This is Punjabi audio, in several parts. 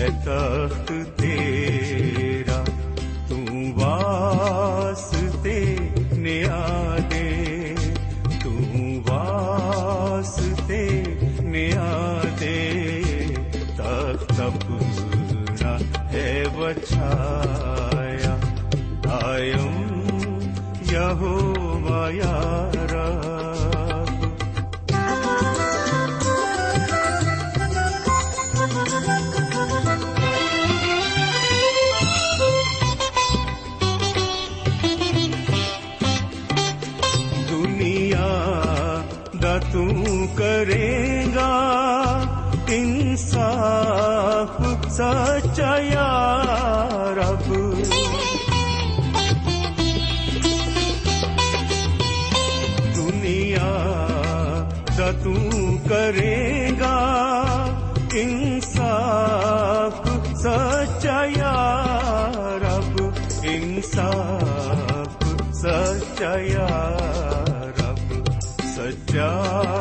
একান্ত দেব तू करेगा इंसाफ सच्चा या रब इंसाफ सच्चा या रब सच्चाई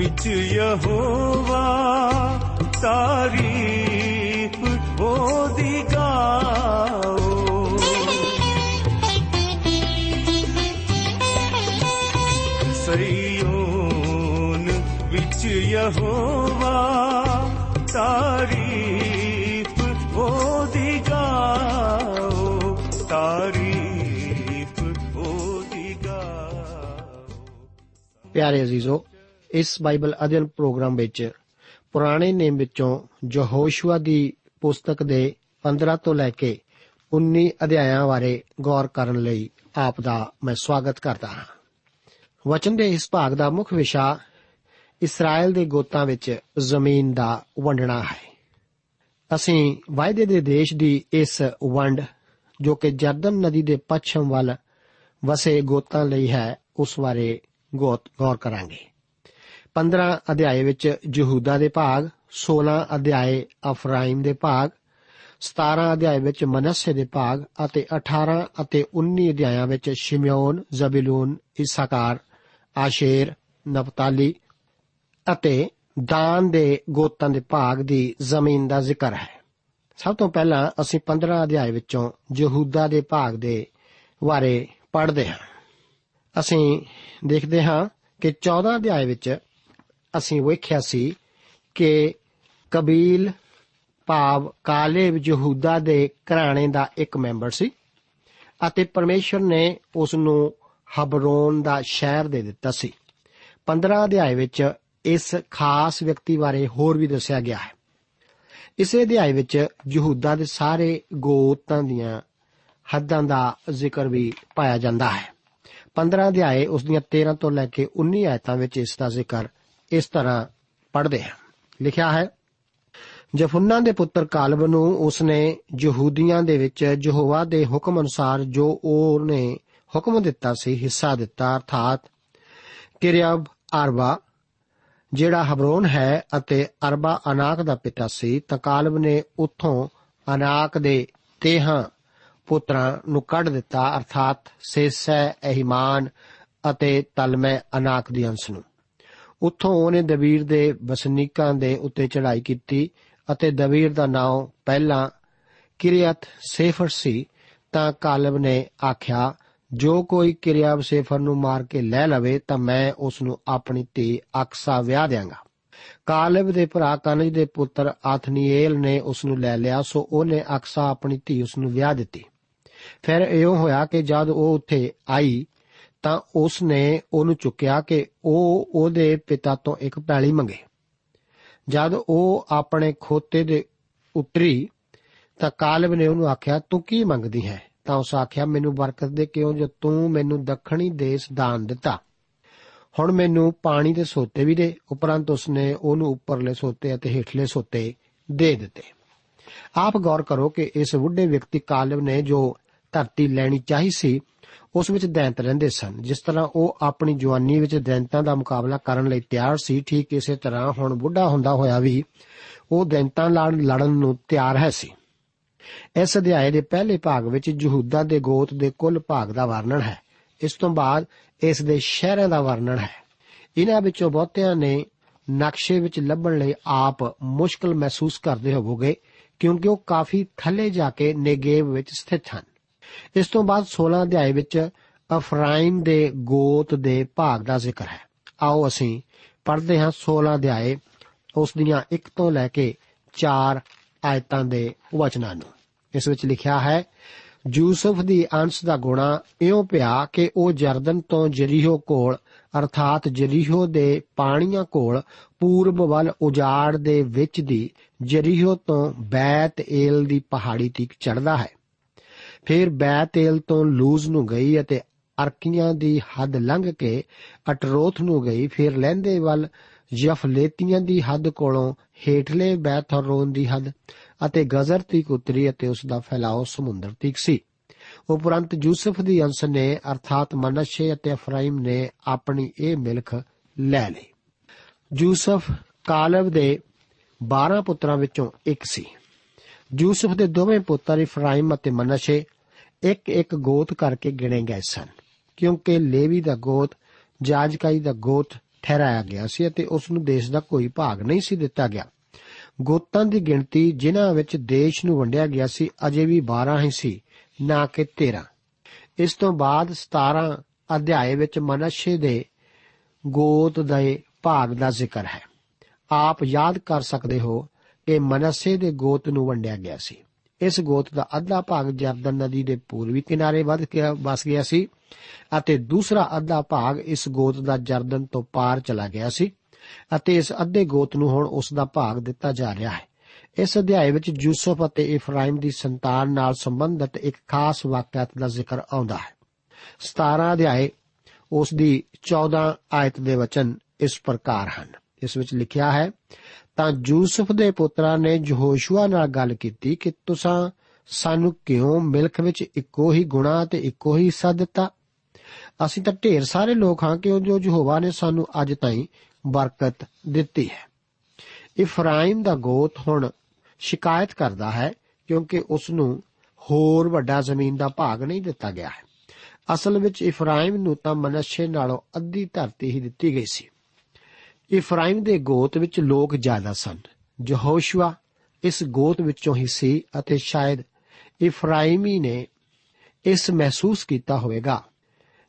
ਵਿੱਚ ਯਹੋਵਾ, ਤਾਰੀਫ ਉਹਦੀ ਗਾਓ। ਸਈਓਨ ਵਿੱਚ ਯਹੋਵਾ, ਤਾਰੀਫ ਉਹਦੀ ਗਾਓ। ਤਾਰੀਫ ਉਹਦੀ ਗਾਓ। ਪਿਆਰੇ ਅਜ਼ੀਜ਼ੋ ਇਸ ਬਾਈਬਲ ਅਧਿయਨ ਪ੍ਰੋਗਰਾਮ ਵਿੱਚ ਪੁਰਾਣੇ ਨੇਮ ਵਿੱਚੋਂ ਯਹੋਸ਼ੂਆ ਦੀ ਪੁਸਤਕ ਦੇ 15 ਤੋਂ ਲੈ ਕੇ 19 ਅਧਿਆਇਆਂ ਬਾਰੇ ਗੌਰ ਕਰਨ ਲਈ ਆਪ ਦਾ ਮੈਂ ਸਵਾਗਤ ਕਰਦਾ ਹਾਂ। ਵਚਨ ਦੇ ਇਸ ਭਾਗ ਦਾ ਮੁੱਖ ਵਿਸ਼ਾ ਇਸਰਾਇਲ ਦੇ ਗੋਤਾਂ ਵਿੱਚ ਜ਼ਮੀਨ ਦਾ ਵੰਡਣਾ ਹੈ। ਅਸੀਂ ਵਾਅਦੇ ਦੇ ਦੇਸ਼ ਦੀ ਇਸ ਵੰਡ, ਜੋ ਕਿ ਜਰਦਨ ਨਦੀ ਦੇ ਪੱਛਮ ਵੱਲ ਵਸੇ ਗੋਤਾਂ ਲਈ ਹੈ, ਉਸ ਬਾਰੇ ਗੌਤ, ਗੌਰ ਕਰਾਂਗੇ। 15 ਅਧਿਆਏ ਵਿੱਚ ਯਹੂਦਾ ਦੇ ਭਾਗ 16 ਅਧਿਆਏ ਅਫਰਾਇਮ ਦੇ ਭਾਗ 17 ਅਧਿਆਏ ਵਿੱਚ ਮਨੱਸੇ ਦੇ ਭਾਗ ਅਤੇ 18 ਅਤੇ 19 ਅਧਿਆਇਆਂ ਵਿੱਚ ਸ਼ਿਮਯੋਨ ਜ਼ਬਿਲੂਨ, ਇਸਾਕਾਰ, ਆਸ਼ੇਰ, ਨਪਤਾਲੀ ਅਤੇ ਦਾਨ ਦੇ ਗੋਤਾਂ ਦੇ ਭਾਗ ਦੀ ਜ਼ਮੀਨ ਦਾ ਜ਼ਿਕਰ ਹੈ। ਸਭ ਤੋਂ ਪਹਿਲਾਂ ਅਸੀਂ 15 ਅਧਿਆਏ ਵਿੱਚੋਂ ਯਹੂਦਾ ਦੇ ਭਾਗ ਦੇ ਬਾਰੇ ਪੜ੍ਹਦੇ ਹਾਂ। ਅਸੀਂ ਦੇਖਦੇ ਹਾਂ ਕਿ 14 ਅਧਿਆਏ ਵਿੱਚ ਅਸੀਂ ਵੇਖਿਆ ਸੀ ਕਿ ਕਬੀਲ ਭਾਵ ਕਾਲੇਬ ਯਹੂਦਾ ਦੇ ਘਰਾਣੇ ਦਾ ਇੱਕ ਮੈਂਬਰ ਸੀ ਅਤੇ ਪਰਮੇਸ਼ਰ ਨੇ ਉਸ ਨੂੰ ਹਬਰੋਨ ਦਾ ਸ਼ਹਿਰ ਦੇ ਦਿੱਤਾ ਸੀ। 15 ਅਧਿਆਏ ਵਿੱਚ ਇਸ ਖਾਸ ਵਿਅਕਤੀ ਬਾਰੇ ਹੋਰ ਵੀ ਦੱਸਿਆ ਗਿਆ ਹੈ। ਇਸੇ ਅਧਿਆਏ ਵਿੱਚ ਯਹੂਦਾ ਦੇ ਸਾਰੇ ਗੋਤਾਂ ਦੀਆਂ ਹੱਦਾਂ ਦਾ ਜ਼ਿਕਰ ਵੀ ਪਾਇਆ ਜਾਂਦਾ ਹੈ। 15 ਅਧਿਆਏ ਉਸ ਦੀਆਂ 13 ਤੋਂ ਲੈ ਕੇ 19 ਆਇਤਾਂ ਵਿੱਚ ਇਸ ਦਾ ਜ਼ਿਕਰ ਇਸ ਤਰ੍ਹਾਂ ਪੜ੍ਹਦੇ ਹਾਂ। ਲਿਖਿਆ ਹੈ, ਜਫੁੰਨਾ ਦੇ ਪੁੱਤਰ ਕਾਲਬ ਨੂੰ ਉਸਨੇ ਯਹੂਦੀਆਂ ਦੇ ਵਿੱਚ ਯਹੋਵਾ ਦੇ ਹੁਕਮ ਅਨੁਸਾਰ ਜੋ ਉਹਨੇ ਹੁਕਮ ਦਿੱਤਾ ਸੀ ਹਿੱਸਾ ਦਿੱਤਾ, ਅਰਥਾਤ ਕਿਰਿਆਬ ਅਰਬਾ, ਜਿਹੜਾ ਹਬਰੋਨ ਹੈ ਅਤੇ ਅਰਬਾ ਅਨਾਕ ਦਾ ਪਿਤਾ ਸੀ, ਤਾਂ ਕਾਲਬ ਨੇ ਉੱਥੋਂ ਅਨਾਕ ਦੇ ਤੇਹਾਂ ਪੁੱਤਰਾਂ ਨੂੰ ਕੱਢ ਦਿੱਤਾ, ਅਰਥਾਤ ਸੇਸੈ, ਅਹਿਮਾਨ ਅਤੇ ਤਲਮੈ ਅਨਾਕ ਦੀ ਅੰਸ਼ ਨੂੰ। ਉੱਥੋਂ ਉਹਨੇ ਦਬੀਰ ਦੇ ਵਸਨੀਕਾਂ ਦੇ ਉੱਤੇ ਚੜ੍ਹਾਈ ਕੀਤੀ ਅਤੇ ਦਬੀਰ ਦਾ ਨਾਮ ਪਹਿਲਾਂ ਕਿਰਿਅਤ ਸੇਫਰ ਸੀ, ਤਾਂ ਕਾਲਬ ਨੇ ਆਖਿਆ, ਜੋ ਕੋਈ ਕਿਰਿਆਬ ਸੇਫਰ ਨੂੰ ਮਾਰ ਕੇ ਲੈ ਲਵੇ, ਤਾਂ ਮੈਂ ਉਸ ਨੂੰ ਆਪਣੀ ਧੀ ਅਕਸਾ ਵਿਆਹ ਦਿਆਂਗਾ। ਕਾਲਬ ਦੇ ਭਰਾ ਕਨਜ ਦੇ ਪੁੱਤਰ ਆਥਨੀਏਲ ਨੇ ਉਸ ਨੂੰ ਲੈ ਲਿਆ, ਸੋ ਉਹਨੇ ਅਕਸਾ ਆਪਣੀ ਧੀ ਉਸ ਨੂੰ ਵਿਆਹ ਦਿੱਤੀ। ਫਿਰ ਇਉਂ ਹੋਇਆ ਕਿ ਜਦ ਉਹ ਉੱਥੇ ਆਈ ਤਾਂ ਉਸ ਨੇ ਉਹਨੂੰ ਚੁੱਕਿਆ ਕਿ ਉਹ ਉਹਦੇ ਪਿਤਾ ਤੋਂ ਇੱਕ ਪੈਲੀ ਮੰਗੇ। ਜਦ ਉਹ ਆਪਣੇ ਖੋਤੇ ਦੇ ਉਤਰੀ, ਤਾਂ ਕਾਲਬ ਨੇ ਉਹਨੂੰ ਆਖਿਆ, ਤੂੰ ਕੀ ਮੰਗਦੀ ਹੈ? ਤਾਂ ਉਸ ਆਖਿਆ, ਮੈਨੂੰ ਬਰਕਤ ਦੇ ਕਿਉਂ ਜੋ ਤੂੰ ਮੈਨੂੰ ਦੱਖਣੀ ਦੇਸ਼ ਦਾਨ ਦਿੱਤਾ। ਹੁਣ ਮੈਨੂੰ ਪਾਣੀ ਦੇ ਸੋਤੇ ਵੀ ਦੇ। ਉਪਰੰਤ ਉਸਨੇ ਉਹਨੂੰ ਉੱਪਰਲੇ ਸੋਤੇ ਅਤੇ ਹੇਠਲੇ ਸੋਤੇ ਦੇ ਦਿੱਤੇ। ਆਪ ਗੌਰ ਕਰੋ ਕਿ ਇਸ ਬੁੱਢੇ ਵਿਅਕਤੀ ਕਾਲਬ ਨੇ ਜੋ ਧਰਤੀ ਲੈਣੀ ਚਾਹੀ ਸੀ ਉਸ ਵਿੱਚ ਦੈਂਤ ਰਹਿੰਦੇ ਸਨ। ਜਿਸ ਤਰ੍ਹਾਂ ਉਹ ਆਪਣੀ ਜਵਾਨੀ ਵਿੱਚ ਦੈਂਤਾਂ ਦਾ ਮੁਕਾਬਲਾ ਕਰਨ ਲਈ ਤਿਆਰ ਸੀ, ਠੀਕ ਇਸੇ ਤਰ੍ਹਾਂ ਹੁਣ ਬੁੱਢਾ ਹੁੰਦਾ ਹੋਇਆ ਵੀ ਉਹ ਦੈਂਤਾਂ ਨਾਲ ਲੜਨ ਨੂੰ ਤਿਆਰ ਹੈ ਸੀ। ਇਸ ਅਧਿਆਏ ਦੇ ਪਹਿਲੇ ਭਾਗ ਵਿੱਚ ਯਹੂਦਾ ਦੇ ਗੋਤ ਦੇ ਕੁੱਲ ਭਾਗ ਦਾ ਵਰਣਨ ਹੈ। ਇਸ ਤੋਂ ਬਾਅਦ ਇਸ ਦੇ ਸ਼ਹਿਰਾਂ ਦਾ ਵਰਣਨ ਹੈ। ਇਹਨਾਂ ਵਿੱਚੋਂ ਬਹੁਤਿਆਂ ਨੇ ਨਕਸ਼ੇ ਵਿੱਚ ਲੱਭਣ ਲਈ ਆਪ ਮੁਸ਼ਕਲ ਮਹਿਸੂਸ ਕਰਦੇ ਹੋਵੋਗੇ, ਕਿਉਂਕਿ ਉਹ ਕਾਫੀ ਥੱਲੇ ਜਾ ਕੇ ਨੇਗੇਵ ਵਿੱਚ ਸਥਿਤ ਹਨ। ਇਸ ਤੋਂ ਬਾਅਦ 16 ਅਧਿਆਏ ਵਿੱਚ ਅਫਰਾਇਮ ਦੇ ਗੋਤ ਦੇ ਭਾਗ ਦਾ ਜ਼ਿਕਰ ਹੈ। ਆਓ ਅਸੀਂ ਪੜ੍ਹਦੇ ਹਾਂ 16 ਅਧਿਆਏ, ਉਸ ਦੀਆਂ 1 ਤੋਂ ਲੈ ਕੇ 4 ਆਇਤਾਂ ਦੇ ਵਚਨਾਂ ਨੂੰ। ਇਸ ਵਿੱਚ ਲਿਖਿਆ ਹੈ, ਯੂਸਫ ਦੀ ਅੰਸ਼ ਦਾ ਗੁਣਾ ਇਉਂ ਪਿਆ ਕਿ ਉਹ ਜਰਦਨ ਤੋਂ ਜਰੀਹੋ ਕੋਲ, ਅਰਥਾਤ ਜਰੀਹੋ ਦੇ ਪਾਣੀਆਂ ਕੋਲ, ਪੂਰਬ ਵੱਲ ਉਜਾੜ ਦੇ ਵਿੱਚ ਦੀ ਜਰੀਹੋ ਤੋਂ ਬੈਤ ਏਲ ਦੀ ਪਹਾੜੀ ਤੀਕ ਚੜਦਾ ਹੈ। ਫਿਰ ਬੈਤੇਲ ਤੋਂ ਲੂਜ਼ ਨੂੰ ਗਈ ਅਤੇ ਅਰਕੀਆਂ ਦੀ ਹੱਦ ਲੰਘ ਕੇ ਅਟਰੋਥ ਨੂੰ ਗਈ। ਫਿਰ ਲਹਿੰਦੇ ਵੱਲ ਯਫਲੇਤੀਆਂ ਦੀ ਹੱਦ ਕੋਲੋਂ ਹੇਠਲੇ ਬੈਥਰੋਨ ਦੀ ਹੱਦ ਅਤੇ ਗਜ਼ਰ ਤੀਕ ਉਤਰੀ ਅਤੇ ਉਸ ਦਾ ਫੈਲਾਅ ਸਮੁੰਦਰ ਤੀਕ ਸੀ। ਉਪਰੰਤ ਯੂਸਫ ਦੀ ਅੰਸ਼ ਨੇ ਅਰਥਾਤ ਮਨਸ਼ੇ ਅਤੇ ਅਫਰਾਇਮ ਨੇ ਆਪਣੀ ਇਹ ਮਿਲਖ ਲੈ ਲਈ। ਯੂਸਫ ਕਾਲਬ ਦੇ 12 ਪੁੱਤਰਾਂ ਵਿੱਚੋਂ ਇੱਕ ਸੀ। ਯੂਸਫ ਦੇ ਦੋਵੇਂ ਪੁੱਤਰ ਇਫਰਾਇਮ ਅਤੇ ਮਨਸ਼ੇ ਇੱਕ ਇੱਕ ਗੋਤ ਕਰਕੇ ਗਿਣੇ ਗਏ ਸਨ, ਕਿਉਂਕਿ ਲੇਵੀ ਦਾ ਗੋਤ, ਜਾਜਕਾਈ ਦਾ ਗੋਤ ਠਹਿਰਾਇਆ ਗਿਆ ਸੀ ਅਤੇ ਉਸ ਨੂੰ ਦੇਸ਼ ਦਾ ਕੋਈ ਭਾਗ ਨਹੀਂ ਸੀ ਦਿੱਤਾ ਗਿਆ। ਗੋਤਾਂ ਦੀ ਗਿਣਤੀ ਜਿਨ੍ਹਾਂ ਵਿੱਚ ਦੇਸ਼ ਨੂੰ ਵੰਡਿਆ ਗਿਆ ਸੀ, ਅਜੇ ਵੀ 12 ਹੀ ਸੀ, ਨਾ ਕਿ 13 ਇਸ ਤੋਂ ਬਾਅਦ 17 ਅਧਿਆਏ ਵਿੱਚ ਮਨਸ਼ੇ ਦੇ ਗੋਤ ਦੇ ਭਾਗ ਦਾ ਜ਼ਿਕਰ ਹੈ। ਆਪ ਯਾਦ ਕਰ ਸਕਦੇ ਹੋ ਕਿ ਮਨਸੇ ਦੇ ਗੋਤ ਨੂੰ ਵੰਡਿਆ ਗਿਆ ਸੀ। ਇਸ ਗੋਤ ਦਾ ਅੱਧਾ ਭਾਗ ਜਰਦਨ ਨਦੀ ਦੇ ਪੂਰਬੀ ਕਿਨਾਰੇ ਵੱਧ ਕੇ ਵਸ ਗਿਆ ਸੀ ਅਤੇ ਦੂਸਰਾ ਅੱਧਾ ਭਾਗ ਇਸ ਗੋਤ ਦਾ ਜਰਦਨ ਤੋਂ ਪਾਰ ਚਲਾ ਗਿਆ ਸੀ ਅਤੇ ਇਸ ਅੱਧੇ ਗੋਤ ਨੂੰ ਹੁਣ ਉਸ ਦਾ ਭਾਗ ਦਿੱਤਾ ਜਾ ਰਿਹਾ ਹੈ। ਇਸ ਅਧਿਆਇ ਵਿੱਚ ਯੂਸਫ ਅਤੇ ਇਫਰਾਇਮ ਦੀ ਸੰਤਾਨ ਨਾਲ ਸੰਬੰਧਿਤ ਇੱਕ ਖਾਸ ਵਾਕਿਆ ਦਾ ਜ਼ਿਕਰ ਆਉਂਦਾ ਹੈ। 17 ਅਧਿਆਇ ਉਸ ਦੀ 14 ਆਇਤ ਦੇ ਵਚਨ ਇਸ ਪ੍ਰਕਾਰ ਹਨ। ਇਸ ਵਿੱਚ ਲਿਖਿਆ ਹੈ, ਤਾਂ ਯੂਸਫ ਦੇ ਪੁੱਤਰਾਂ ਨੇ ਯਹੋਸ਼ੂਆ ਨਾਲ ਗੱਲ ਕੀਤੀ ਕਿ ਤੁਸੀਂ ਸਾਨੂੰ ਕਿਉਂ ਮਿਲਖ ਵਿੱਚ ਇੱਕੋ ਹੀ ਗੁਣਾ ਤੇ ਇੱਕੋ ਹੀ ਹਿੱਸਾ ਦਿੱਤਾ? ਅਸੀਂ ਤਾਂ ਢੇਰ ਸਾਰੇ ਲੋਕ ਹਾਂ ਕਿ ਉਹ ਜੋ ਯਹੋਵਾ ਨੇ ਸਾਨੂੰ ਅੱਜ ਤਾਈਂ ਬਰਕਤ ਦਿੱਤੀ ਹੈ? ਇਫਰਾਇਮ ਦਾ ਗੋਤ ਹੁਣ ਸ਼ਿਕਾਇਤ ਕਰਦਾ ਹੈ ਕਿਉਂਕਿ ਉਸ ਨੂੰ ਹੋਰ ਵੱਡਾ ਜ਼ਮੀਨ ਦਾ ਭਾਗ ਨਹੀਂ ਦਿੱਤਾ ਗਿਆ ਹੈ। ਅਸਲ ਵਿੱਚ ਇਫਰਾਇਮ ਨੂੰ ਤਾਂ ਮਨਸ਼ੇ ਨਾਲੋਂ ਅੱਧੀ ਧਰਤੀ ਹੀ ਦਿੱਤੀ ਗਈ ਸੀ। ਇਫਰਾਇਮ ਦੇ ਗੋਤ ਵਿੱਚ ਲੋਕ ਜ਼ਿਆਦਾ ਸਨ। ਯਹੋਸ਼ੂਆ ਇਸ ਗੋਤ ਵਿੱਚੋਂ ਹੀ ਸੀ ਅਤੇ ਸ਼ਾਇਦ ਇਫਰਾਇਮੀ ਨੇ ਇਸ ਮਹਿਸੂਸ ਕੀਤਾ ਹੋਵੇਗਾ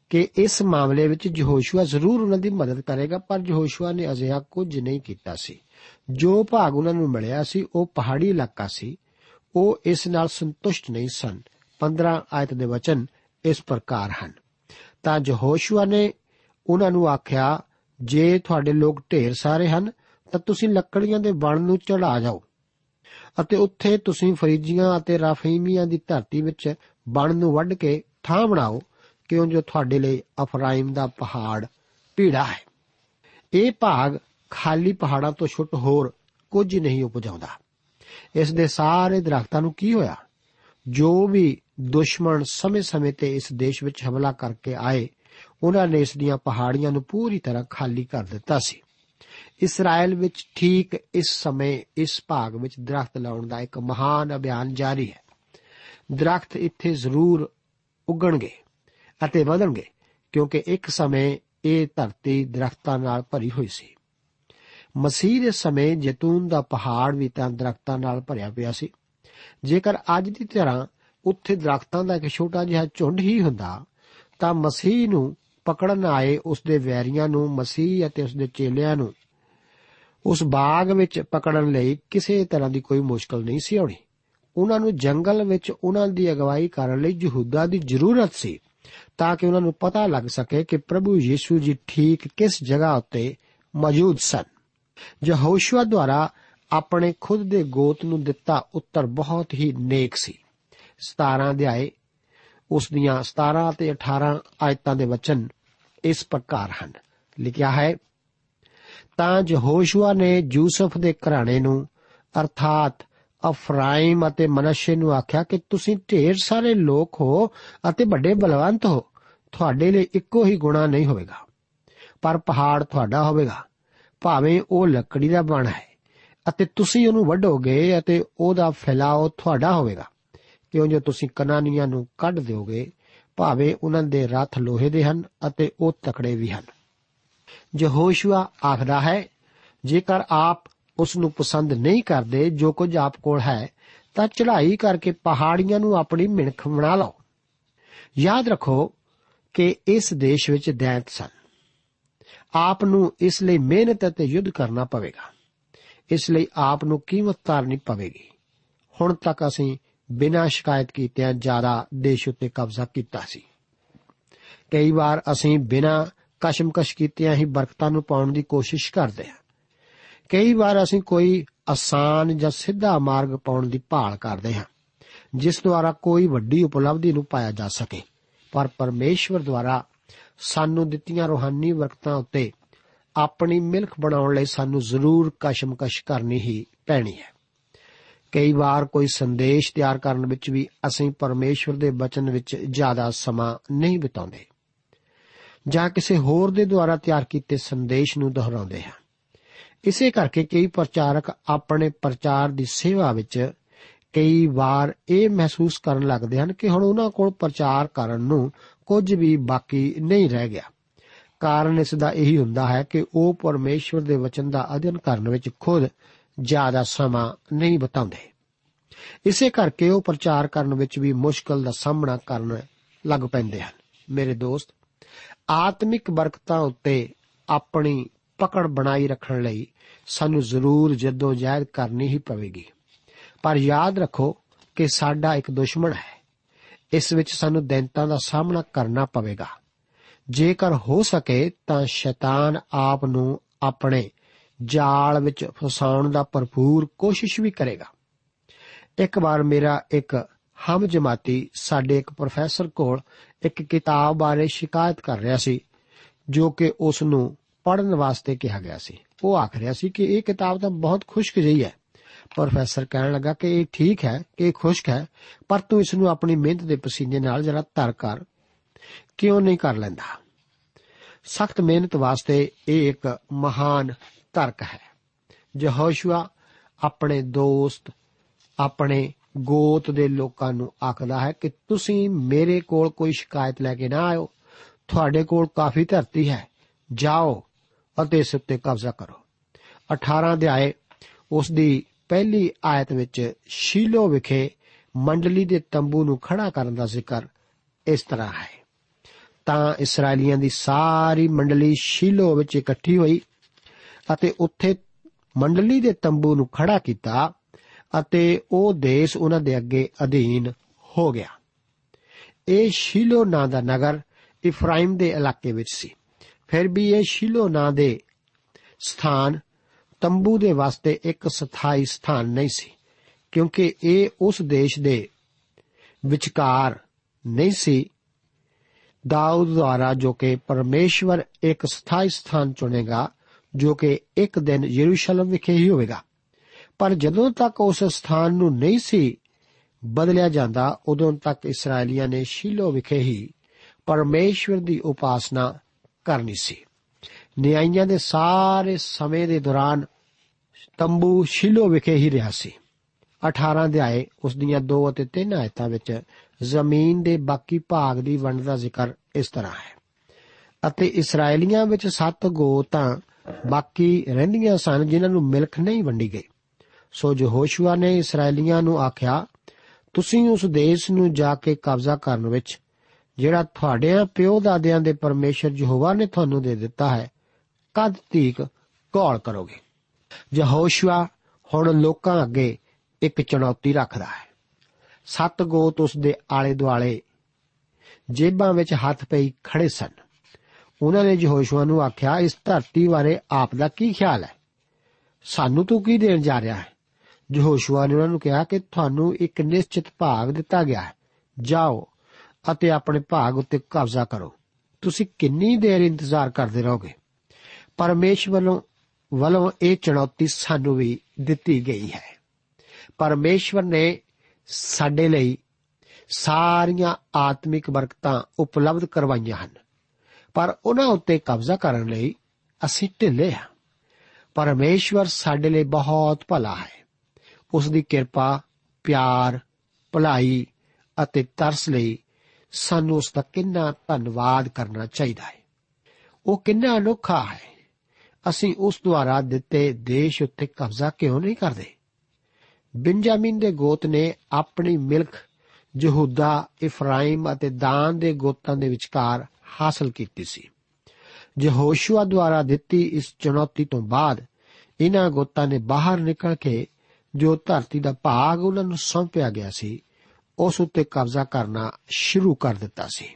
ਕਿ ਇਸ ਮਾਮਲੇ ਵਿੱਚ ਯਹੋਸ਼ੂਆ ਜ਼ਰੂਰ ਉਹਨਾਂ ਦੀ ਮਦਦ ਕਰੇਗਾ, ਪਰ ਯਹੋਸ਼ੂਆ ਨੇ ਅਜਿਹਾ ਕੁਝ ਨਹੀਂ ਕੀਤਾ ਸੀ। ਜੋ ਭਾਗ ਉਹਨਾਂ ਨੂੰ ਮਿਲਿਆ ਸੀ, ਉਹ ਪਹਾੜੀ ਇਲਾਕਾ ਸੀ। ਉਹ ਇਸ ਨਾਲ ਸੰਤੁਸ਼ਟ ਨਹੀਂ ਸਨ। 15 ਆਇਤ ਦੇ ਵਚਨ ਇਸ ਪ੍ਰਕਾਰ ਹਨ। ਤਾਂ ਯਹੋਸ਼ੂਆ ਨੇ ਉਹਨਾਂ ਨੂੰ ਆਖਿਆ ਜੇ ਤੁਹਾਡੇ ਲੋਕ ਢੇਰ ਸਾਰੇ ਹਨ, ਤਾਂ ਤੁਸੀਂ ਲੱਕੜੀਆਂ ਦੇ ਬਣ ਨੂੰ ਚੜਾ ਜਾਓ। ਅਤੇ ਉੱਥੇ ਤੁਸੀਂ ਫਰੀਜੀਆਂ ਅਤੇ ਰਾਫੀਮੀਆਂ ਦੀ ਧਰਤੀ ਵਿੱਚ ਬਣ ਨੂੰ ਵੱਢ ਕੇ ਥਾਂ ਬਣਾਓ, ਕਿਉਂ ਜੋ ਤੁਹਾਡੇ ਲਈ ਅਫਰਾਇਮ ਦਾ ਪਹਾੜ ਪੀੜਾ ਹੈ। ਇਹ ਭਾਗ ਖਾਲੀ ਪਹਾੜਾਂ ਤੋਂ ਛੁੱਟ ਹੋਰ ਕੁਝ ਨਹੀਂ ਉਪਜਾਉਂਦਾ। ਇਸ ਦੇ ਸਾਰੇ ਦਰਖਤਾਂ ਨੂੰ ਕੀ ਹੋਇਆ? ਜੋ ਵੀ ਦੁਸ਼ਮਣ ਸਮੇਂ-ਸਮੇਂ ਤੇ ਇਸ ਦੇਸ਼ ਵਿੱਚ ਹਮਲਾ ਕਰਕੇ ਆਏ ਉਹਨਾਂ ਨੇ ਇਸ ਦੀਆਂ ਪਹਾੜੀਆਂ ਨੂੰ ਪੂਰੀ ਤਰ੍ਹਾਂ ਖਾਲੀ ਕਰ ਦਿੱਤਾ ਸੀ। ਇਸਰਾਇਲ ਵਿੱਚ ਠੀਕ ਇਸ ਸਮੇਂ ਇਸ ਭਾਗ ਵਿੱਚ ਦਰਖਤ ਲਾਉਣ ਦਾ ਇੱਕ ਮਹਾਨ ਅਭਿਆਨ ਜਾਰੀ ਹੈ। ਦਰਖਤ ਇੱਥੇ ਜ਼ਰੂਰ ਉੱਗਣਗੇ ਅਤੇ ਵਧਣਗੇ, ਕਿਉਂਕਿ ਇੱਕ ਸਮੇਂ ਇਹ ਧਰਤੀ ਦਰਖਤਾਂ ਨਾਲ ਭਰੀ ਹੋਈ ਸੀ। ਮਸੀਹ ਦੇ ਸਮੇਂ ਜੈਤੂਨ ਦਾ ਪਹਾੜ ਵੀ ਤਾਂ ਦਰਖਤਾਂ ਨਾਲ ਭਰਿਆ ਪਿਆ ਸੀ। ਜੇਕਰ ਅੱਜ ਦੀ ਤਰ੍ਹਾਂ ਉੱਥੇ ਦਰਖਤਾਂ ਦਾ ਇੱਕ ਛੋਟਾ ਜਿਹਾ ਝੁੰਡ ਹੀ ਹੁੰਦਾ, ਤਾਂ ਮਸੀਹ ਨੂੰ ਪਕੜਨ ਆਏ ਉਸ ਦੇ ਵੈਰੀਆਂ ਨੂੰ, ਮਸੀਹ ਅਤੇ ਉਸ ਦੇ ਚੇਲਿਆਂ ਨੂੰ। ਉਸ ਬਾਗ ਵਿੱਚ ਪਕੜਨ ਲਈ ਕਿਸੇ ਤਰ੍ਹਾਂ ਦੀ ਕੋਈ ਮੁਸ਼ਕਲ ਨਹੀਂ ਸੀ ਆਉਣੀ। ਉਹਨਾਂ ਨੂੰ ਜੰਗਲ ਵਿੱਚ ਉਹਨਾਂ ਦੀ ਅਗਵਾਈ ਕਰਨ ਲਈ ਯਹੂਦਾ ਦੀ ਜ਼ਰੂਰਤ ਸੀ, ਤਾਂ ਕਿ ਉਹਨਾਂ ਨੂੰ ਪਤਾ ਲੱਗ ਸਕੇ ਕਿ ਪ੍ਰਭੂ ਯੀਸ਼ੂ ਜੀ ਠੀਕ ਕਿਸ ਜਗ੍ਹਾ ਉੱਤੇ ਮੌਜੂਦ ਸਨ। ਯਹੋਸ਼ੂਆ ਦੁਆਰਾ ਆਪਣੇ ਖੁਦ ਦੇ ਗੋਤ ਨੂੰ ਦਿੱਤਾ ਉੱਤਰ ਬਹੁਤ ਹੀ ਨੇਕ ਸੀ। 17 ਅਧਿਆਏ ਉਸ ਦੀਆਂ 17 ਅਤੇ 18 ਆਇਤਾਂ ਦੇ ਵਚਨ ਇਸ ਪ੍ਰਕਾਰ ਹਨ। ਲਿਖਿਆ ਹੈ, ਤਾਂ ਯਹੋਸ਼ੂਆ ਨੇ ਯੂਸਫ ਦੇ ਘਰਾਣੇ ਨੂੰ ਅਰਥਾਤ ਅਫਰਾਇਮ ਅਤੇ ਮਨਸ਼ੇ ਨੂੰ ਆਖਿਆ ਕਿ ਤੁਸੀਂ ਢੇਰ ਸਾਰੇ ਲੋਕ ਹੋ ਅਤੇ ਵੱਡੇ ਬਲਵੰਤ ਹੋ। ਤੁਹਾਡੇ ਲਈ ਇੱਕੋ ਹੀ ਗੁਣਾ ਨਹੀਂ ਹੋਵੇਗਾ, ਪਰ ਪਹਾੜ ਤੁਹਾਡਾ ਹੋਵੇਗਾ। ਭਾਵੇਂ ਉਹ ਲੱਕੜੀ ਦਾ ਬਣ ਹੈ ਅਤੇ ਤੁਸੀਂ ਉਹਨੂੰ ਵੱਢੋਗੇ ਅਤੇ ਉਹਦਾ ਫੈਲਾਓ ਤੁਹਾਡਾ ਹੋਵੇਗਾ। ਕਿਉਂ ਜੋ ਤੁਸੀਂ ਕਨਾਨੀਆਂ ਨੂੰ ਕੱਢ ਦਿਓਗੇ, ਭਾਵੇਂ ਉਹਨਾਂ ਦੇ ਰੱਥ ਲੋਹੇ ਦੇ ਹਨ ਅਤੇ ਉਹ ਤਕੜੇ ਵੀ ਹਨ। ਯਹੋਸ਼ੂਆ ਆਖਦਾ ਹੈ, ਜੇਕਰ ਆਪ ਉਸ ਨੂੰ ਪਸੰਦ ਨਹੀਂ ਕਰਦੇ, ਜੋ ਕੁਝ ਆਪ ਕੋਲ ਹੈ, ਤਾਂ ਚੜ੍ਹਾਈ ਕਰਕੇ ਪਹਾੜੀਆਂ ਨੂੰ ਆਪਣੀ ਮਿਣਖ ਬਣਾ ਲਓ। ਯਾਦ ਰੱਖੋ ਕਿ ਇਸ ਦੇਸ਼ ਵਿੱਚ ਦੈਂਤ ਸਨ। ਆਪ ਨੂੰ ਇਸ ਲਈ ਮਿਹਨਤ ਅਤੇ ਯੁੱਧ ਕਰਨਾ ਪਵੇਗਾ। ਇਸ ਲਈ ਆਪ ਨੂੰ ਕੀਮਤ ਤਾਰਨੀ ਪਵੇਗੀ। ਹੁਣ ਤੱਕ ਅਸੀਂ ਬਿਨਾਂ ਸ਼ਿਕਾਇਤ ਕੀਤਿਆਂ ਜ਼ਿਆਦਾ ਦੇਸ਼ ਉੱਤੇ ਕਬਜ਼ਾ ਕੀਤਾ ਸੀ। ਕਈ ਵਾਰ ਅਸੀਂ ਬਿਨਾਂ ਕਸ਼ਮਕਸ਼ ਕੀਤਿਆਂ ਹੀ ਬਰਕਤਾਂ ਨੂੰ ਪਾਉਣ ਦੀ ਕੋਸ਼ਿਸ਼ ਕਰਦੇ ਹਾਂ। ਕਈ ਵਾਰ ਅਸੀਂ ਕੋਈ ਆਸਾਨ ਜਾਂ ਸਿੱਧਾ ਮਾਰਗ ਪਾਉਣ ਦੀ ਭਾਲ ਕਰਦੇ ਹਾਂ, ਜਿਸ ਦੁਆਰਾ ਕੋਈ ਵੱਡੀ ਉਪਲਬਧੀ ਨੂੰ ਪਾਇਆ ਜਾ ਸਕੇ। ਪਰ ਪਰਮੇਸ਼ਵਰ ਦੁਆਰਾ ਸਾਨੂੰ ਦਿੱਤੀਆਂ ਰੋਹਾਨੀ ਬਰਕਤਾਂ ਉੱਤੇ ਆਪਣੀ ਮਿਲਕ ਬਣਾਉਣ ਲਈ ਸਾਨੂੰ ਜ਼ਰੂਰ ਕਸ਼ਮਕਸ਼ ਕਰਨੀ ਹੀ ਪੈਣੀ ਹੈ। ਕਈ ਵਾਰ ਕੋਈ ਸੰਦੇਸ਼ ਤਿਆਰ ਕਰਨ ਵਿੱਚ ਵੀ ਅਸੀਂ ਪਰਮੇਸ਼ਵਰ ਦੇ ਬਚਨ ਵਿੱਚ ਜ਼ਿਆਦਾ ਸਮਾਂ ਨਹੀਂ ਬਿਤਾਉਂਦੇ ਜਾਂ ਕਿਸੇ ਹੋਰ ਦੇ ਦੁਆਰਾ ਤਿਆਰ ਕੀਤੇ ਸੰਦੇਸ਼ ਨੂੰ ਦੁਹਰਾਉਂਦੇ ਹਾਂ। ਇਸੇ ਕਰਕੇ ਕਈ ਪ੍ਰਚਾਰਕ ਆਪਣੇ ਪ੍ਰਚਾਰ ਦੀ ਸੇਵਾ ਵਿੱਚ ਕਈ ਵਾਰ ਇਹ ਮਹਿਸੂਸ ਕਰਨ ਲੱਗਦੇ ਹਨ ਕਿ ਹੁਣ ਉਹਨਾਂ ਕੋਲ ਪ੍ਰਚਾਰ ਕਰਨ ਨੂੰ ਕੁਝ ਵੀ ਬਾਕੀ ਨਹੀਂ ਰਹਿ ਗਿਆ। ਕਾਰਨ ਇਸ ਦਾ ਇਹੀ ਹੁੰਦਾ ਹੈ ਕਿ ਉਹ ਪਰਮੇਸ਼ਵਰ ਦੇ ਵਚਨ ਦਾ ਅਧਿਐਨ ਕਰਨ ਵਿੱਚ ਖੁਦ ਜ਼ਿਆਦਾ ਸਮਾਂ ਨਹੀਂ ਬਿਤਾਉਂਦੇ। ਇਸੇ ਕਰਕੇ ਉਹ ਪ੍ਰਚਾਰ ਕਰਨ ਵਿੱਚ ਵੀ ਮੁਸ਼ਕਲ ਦਾ ਸਾਹਮਣਾ ਕਰਨ ਲੱਗ ਪੈਂਦੇ ਹਨ। ਮੇਰੇ ਦੋਸਤ, ਆਤਮਿਕ ਬਰਕਤਾਂ ਉੱਤੇ ਆਪਣੀ ਪਕੜ ਬਣਾਈ ਰੱਖਣ ਲਈ ਸਾਨੂੰ ਜ਼ਰੂਰ ਜਦੋਜਹਿਦ ਕਰਨੀ ਹੀ ਪਵੇਗੀ। ਪਰ ਯਾਦ ਰੱਖੋ ਕਿ ਸਾਡਾ ਇੱਕ ਦੁਸ਼ਮਣ ਹੈ। ਇਸ ਵਿੱਚ ਸਾਨੂੰ ਦੈਂਤਾਂ ਦਾ ਸਾਹਮਣਾ ਕਰਨਾ ਪਵੇਗਾ। ਜੇਕਰ ਹੋ ਸਕੇ ਤਾਂ ਸ਼ੈਤਾਨ ਆਪ ਨੂੰ ਆਪਣੇ ਜਾਲ ਵਿੱਚ ਫਸਾਉਣ ਦਾ ਭਰਪੂਰ ਕੋਸ਼ਿਸ਼ ਵੀ ਕਰੇਗਾ। ਇੱਕ ਵਾਰ ਮੇਰਾ ਇੱਕ ਹਮ ਜਮਾਤੀ ਸਾਡੇ ਇੱਕ ਪ੍ਰੋਫੈਸਰ ਕੋਲ ਇੱਕ ਕਿਤਾਬ ਬਾਰੇ ਸ਼ਿਕਾਇਤ ਕਰ ਰਿਹਾ ਸੀ, ਜੋ ਕਿ ਉਸ ਨੂੰ ਪੜ੍ਹਨ ਵਾਸਤੇ ਕਿਹਾ ਗਿਆ ਸੀ। ਉਹ ਆਖ ਰਿਹਾ ਸੀ ਕਿ ਇਹ ਕਿਤਾਬ ਤਾਂ ਬਹੁਤ ਖੁਸ਼ਕ ਜਿਹੀ ਹੈ। ਪ੍ਰੋਫੈਸਰ ਕਹਿਣ ਲੱਗਾ ਕਿ ਇਹ ਠੀਕ ਹੈ, ਕਿ ਇਹ ਖੁਸ਼ਕ ਹੈ, ਪਰ ਤੂੰ ਇਸ ਨੂੰ ਆਪਣੀ ਮਿਹਨਤ ਦੇ ਪਸੀਨੇ ਨਾਲ ਜਰਾ ਤਰ ਕਰ। ਕਿਉਂ ਨਹੀਂ ਕਰ ਲੈਂਦਾ? ਸਖਤ ਮਿਹਨਤ ਵਾਸਤੇ ਇਹ ਇੱਕ ਮਹਾਨ ਤਰਕ ਹੈ। ਯਹੋਸ਼ੂਆ ਆਪਣੇ ਦੋਸਤ, ਆਪਣੇ ਗੋਤ ਦੇ ਲੋਕਾਂ ਨੂੰ ਆਖਦਾ ਹੈ ਕਿ ਤੁਸੀਂ ਮੇਰੇ ਕੋਲ ਕੋਈ ਸ਼ਿਕਾਇਤ ਲੈ ਕੇ ਨਾ ਆਇਓ। ਤੁਹਾਡੇ ਕੋਲ ਕਾਫੀ ਧਰਤੀ ਹੈ। ਜਾਓ ਅਤੇ ਇਸ ਉੱਤੇ ਕਬਜ਼ਾ ਕਰੋ। 18 ਅਧਿਆਏ, ਉਸ ਦੀ ਪਹਿਲੀ ਆਇਤ ਵਿੱਚ ਸ਼ੀਲੋ ਵਿਖੇ ਮੰਡਲੀ ਦੇ ਤੰਬੂ ਨੂੰ ਖੜਾ ਕਰਨ ਦਾ ਜ਼ਿਕਰ ਇਸ ਤਰ੍ਹਾਂ ਹੈ। ਤਾਂ ਇਸرائیਲੀਆਂ ਦੀ ਸਾਰੀ ਮੰਡਲੀ ਸ਼ੀਲੋ ਵਿੱਚ ਇਕੱਠੀ ਹੋਈ। ਅਤੇ ਉੱਥੇ ਮੰਡਲੀ ਦੇ ਤੰਬੂ ਨੂੰ ਖੜਾ ਕੀਤਾ ਅਤੇ ਉਹ ਦੇਸ਼ ਉਹਨਾਂ ਦੇ ਅੱਗੇ ਅਧੀਨ ਹੋ ਗਿਆ। ਇਹ ਸ਼ੀਲੋ ਨਾਂ ਦਾ ਨਗਰ ਇਫਰਾਇਮ ਦੇ ਇਲਾਕੇ ਵਿੱਚ ਸੀ। ਫਿਰ ਵੀ ਇਹ ਸ਼ੀਲੋ ਨਾਂ ਦੇ ਸਥਾਨ ਤੰਬੂ ਦੇ ਵਾਸਤੇ ਇੱਕ ਸਥਾਈ ਸਥਾਨ ਨਹੀਂ ਸੀ, ਕਿਉਂਕਿ ਇਹ ਉਸ ਦੇਸ਼ ਦੇ ਵਿਚਕਾਰ ਨਹੀਂ ਸੀ ਦਾਊਦ ਦੁਆਰਾ ਜੋ ਕਿ ਪਰਮੇਸ਼ਵਰ ਇੱਕ ਸਥਾਈ ਸਥਾਨ ਚੁਣੇਗਾ ਜੋ ਕਿ ਇੱਕ ਦਿਨ ਯਰੂਸ਼ਲਮ ਵਿਖੇ ਹੀ ਹੋਵੇਗਾ। ਪਰ ਜਦੋਂ ਤੱਕ ਉਸ ਸਥਾਨ ਨੂੰ ਨਹੀਂ ਸੀ ਬਦਲਿਆ ਜਾਂਦਾ, ਉਦੋਂ ਤੱਕ ਇਸرائیਲੀਆਂ ਨੇ ਸ਼ੀਲੋ ਵਿਖੇ ਹੀ ਪਰਮੇਸ਼ਵਰ ਦੀ ਉਪਾਸਨਾ ਕਰਨੀ ਸੀ। ਨਿਆਂਇਆਂ ਦੇ ਸਾਰੇ ਸਮੇਂ ਦੇ ਦੌਰਾਨ ਤੰਬੂ ਸ਼ੀਲੋ ਵਿਖੇ ਹੀ ਰਿਹਾ ਸੀ। 18 ਅਧਿਆਏ ਉਸ ਦੀਆਂ 2 ਅਤੇ 3 ਆਇਤਾਂ ਵਿੱਚ ਜ਼ਮੀਨ ਦੇ ਬਾਕੀ ਭਾਗ ਦੀ ਵੰਡ ਦਾ ਜ਼ਿਕਰ ਇਸ ਤਰ੍ਹਾਂ ਹੈ। ਅਤੇ ਇਸرائیਲੀਆਂ ਵਿੱਚ ਸੱਤ ਗੋਤਾਂ ਬਾਕੀ ਰਹਿੰਦੀਆਂ ਸਨ ਜਿਨ੍ਹਾਂ ਨੂੰ ਮਿਲਖ ਨਹੀਂ ਵੰਡੀ ਗਈ। ਸੋ ਯਹੋਸ਼ੂਆ ਨੇ ਇਸرائیਲੀਆਂ ਨੂੰ ਆਖਿਆ, ਤੁਸੀਂ ਉਸ ਦੇਸ਼ ਨੂੰ ਜਾ ਕੇ ਕਬਜ਼ਾ ਕਰਨ ਵਿੱਚ, ਜਿਹੜਾ ਤੁਹਾਡੇ ਪਿਓ ਦਾਦਿਆਂ ਦੇ ਪਰਮੇਸ਼ਰ ਯਹੋਵਾ ਨੇ ਤੁਹਾਨੂੰ ਦੇ ਦਿੱਤਾ ਹੈ, ਕਦ ਤੀਕ ਗੌਰ ਕਰੋਗੇ? ਯਹੋਸ਼ੂਆ ਹੁਣ ਲੋਕਾਂ ਅੱਗੇ ਇੱਕ ਚੁਣੌਤੀ ਰੱਖਦਾ ਹੈ। ਸੱਤ ਗੋਤ ਉਸ ਦੇ ਆਲੇ ਦੁਆਲੇ ਜੇਬਾਂ ਵਿੱਚ ਹੱਥ ਪਈ ਖੜੇ ਸਨ। ਉਹਨਾਂ ਨੇ ਯਹੋਸ਼ੂਆ ਨੂੰ ਆਖਿਆ, ਇਸ ਧਰਤੀ ਬਾਰੇ ਆਪ ਦਾ ਕੀ ਖਿਆਲ ਹੈ? ਸਾਨੂੰ ਤੂੰ ਕੀ ਦੇਣ ਜਾ ਰਿਹਾ ਹੈ? ਯਹੋਸ਼ੂਆ ਨੇ ਉਹਨਾਂ ਨੂੰ ਕਿਹਾ ਕਿ ਤੁਹਾਨੂੰ ਇੱਕ ਨਿਸ਼ਚਿਤ ਭਾਗ ਦਿੱਤਾ ਗਿਆ ਹੈ। ਜਾਓ ਅਤੇ ਆਪਣੇ ਭਾਗ ਉੱਤੇ ਕਬਜ਼ਾ ਕਰੋ। ਤੁਸੀਂ ਕਿੰਨੀ ਦੇਰ ਇੰਤਜ਼ਾਰ ਕਰਦੇ ਰਹੋਗੇ? ਪਰਮੇਸ਼ਵਰ ਵੱਲੋਂ ਵੱਲੋਂ ਇਹ ਚੁਣੌਤੀ ਸਾਨੂੰ ਵੀ ਦਿੱਤੀ ਗਈ ਹੈ। ਪਰਮੇਸ਼ਵਰ ਨੇ ਸਾਡੇ ਲਈ ਸਾਰੀਆਂ ਆਤਮਿਕ ਬਰਕਤਾਂ ਉਪਲਬਧ ਕਰਵਾਈਆਂ ਹਨ। ਪਰ ਉਹਨਾਂ ਉੱਤੇ ਕਬਜ਼ਾ ਕਰਨ ਲਈ ਅਸੀਂ ਢਿੱਲੇ ਹਾਂ। ਪਰਮੇਸ਼ਵਰ ਸਾਡੇ ਲਈ ਬਹੁਤ ਭਲਾ ਹੈ। ਉਸ ਦੀ ਕਿਰਪਾ, ਪਿਆਰ, ਭਲਾਈ ਅਤੇ ਤਰਸ ਲਈ ਸਾਨੂੰ ਉਸ ਦਾ ਕਿੰਨਾ ਧੰਨਵਾਦ ਕਰਨਾ ਚਾਹੀਦਾ ਹੈ। ਉਹ ਕਿੰਨਾ ਅਨੋਖਾ ਹੈ। ਅਸੀਂ ਉਸ ਦੁਆਰਾ ਦਿੱਤੇ ਦੇਸ਼ ਉੱਤੇ ਕਬਜ਼ਾ ਕਿਉਂ ਨਹੀਂ ਕਰਦੇ? ਬਿੰਜਾਮਿਨ ਦੇ ਗੋਤ ਨੇ ਆਪਣੀ ਮਿਲਕ ਯਹੂਦਾ, ਇਫਰਾਇਮ ਅਤੇ ਦਾਨ ਦੇ ਗੋਤਾਂ ਦੇ ਵਿਚਕਾਰ ਹਾਸਲ ਕੀਤੀ ਸੀ। ਯਹੋਸ਼ੂਆ ਦੁਆਰਾ ਦਿੱਤੀ ਇਸ ਚੁਣੌਤੀ ਤੋਂ ਬਾਅਦ ਇਹਨਾਂ ਗੋਤਾਂ ਨੇ ਬਾਹਰ ਨਿਕਲ ਕੇ ਜੋ ਧਰਤੀ ਦਾ ਭਾਗ ਉਹਨਾਂ ਨੂੰ ਸੌਂਪਿਆ ਗਿਆ ਸੀ, ਉਸ ਉੱਤੇ ਕਬਜ਼ਾ ਕਰਨਾ ਸ਼ੁਰੂ ਕਰ ਦਿੱਤਾ ਸੀ।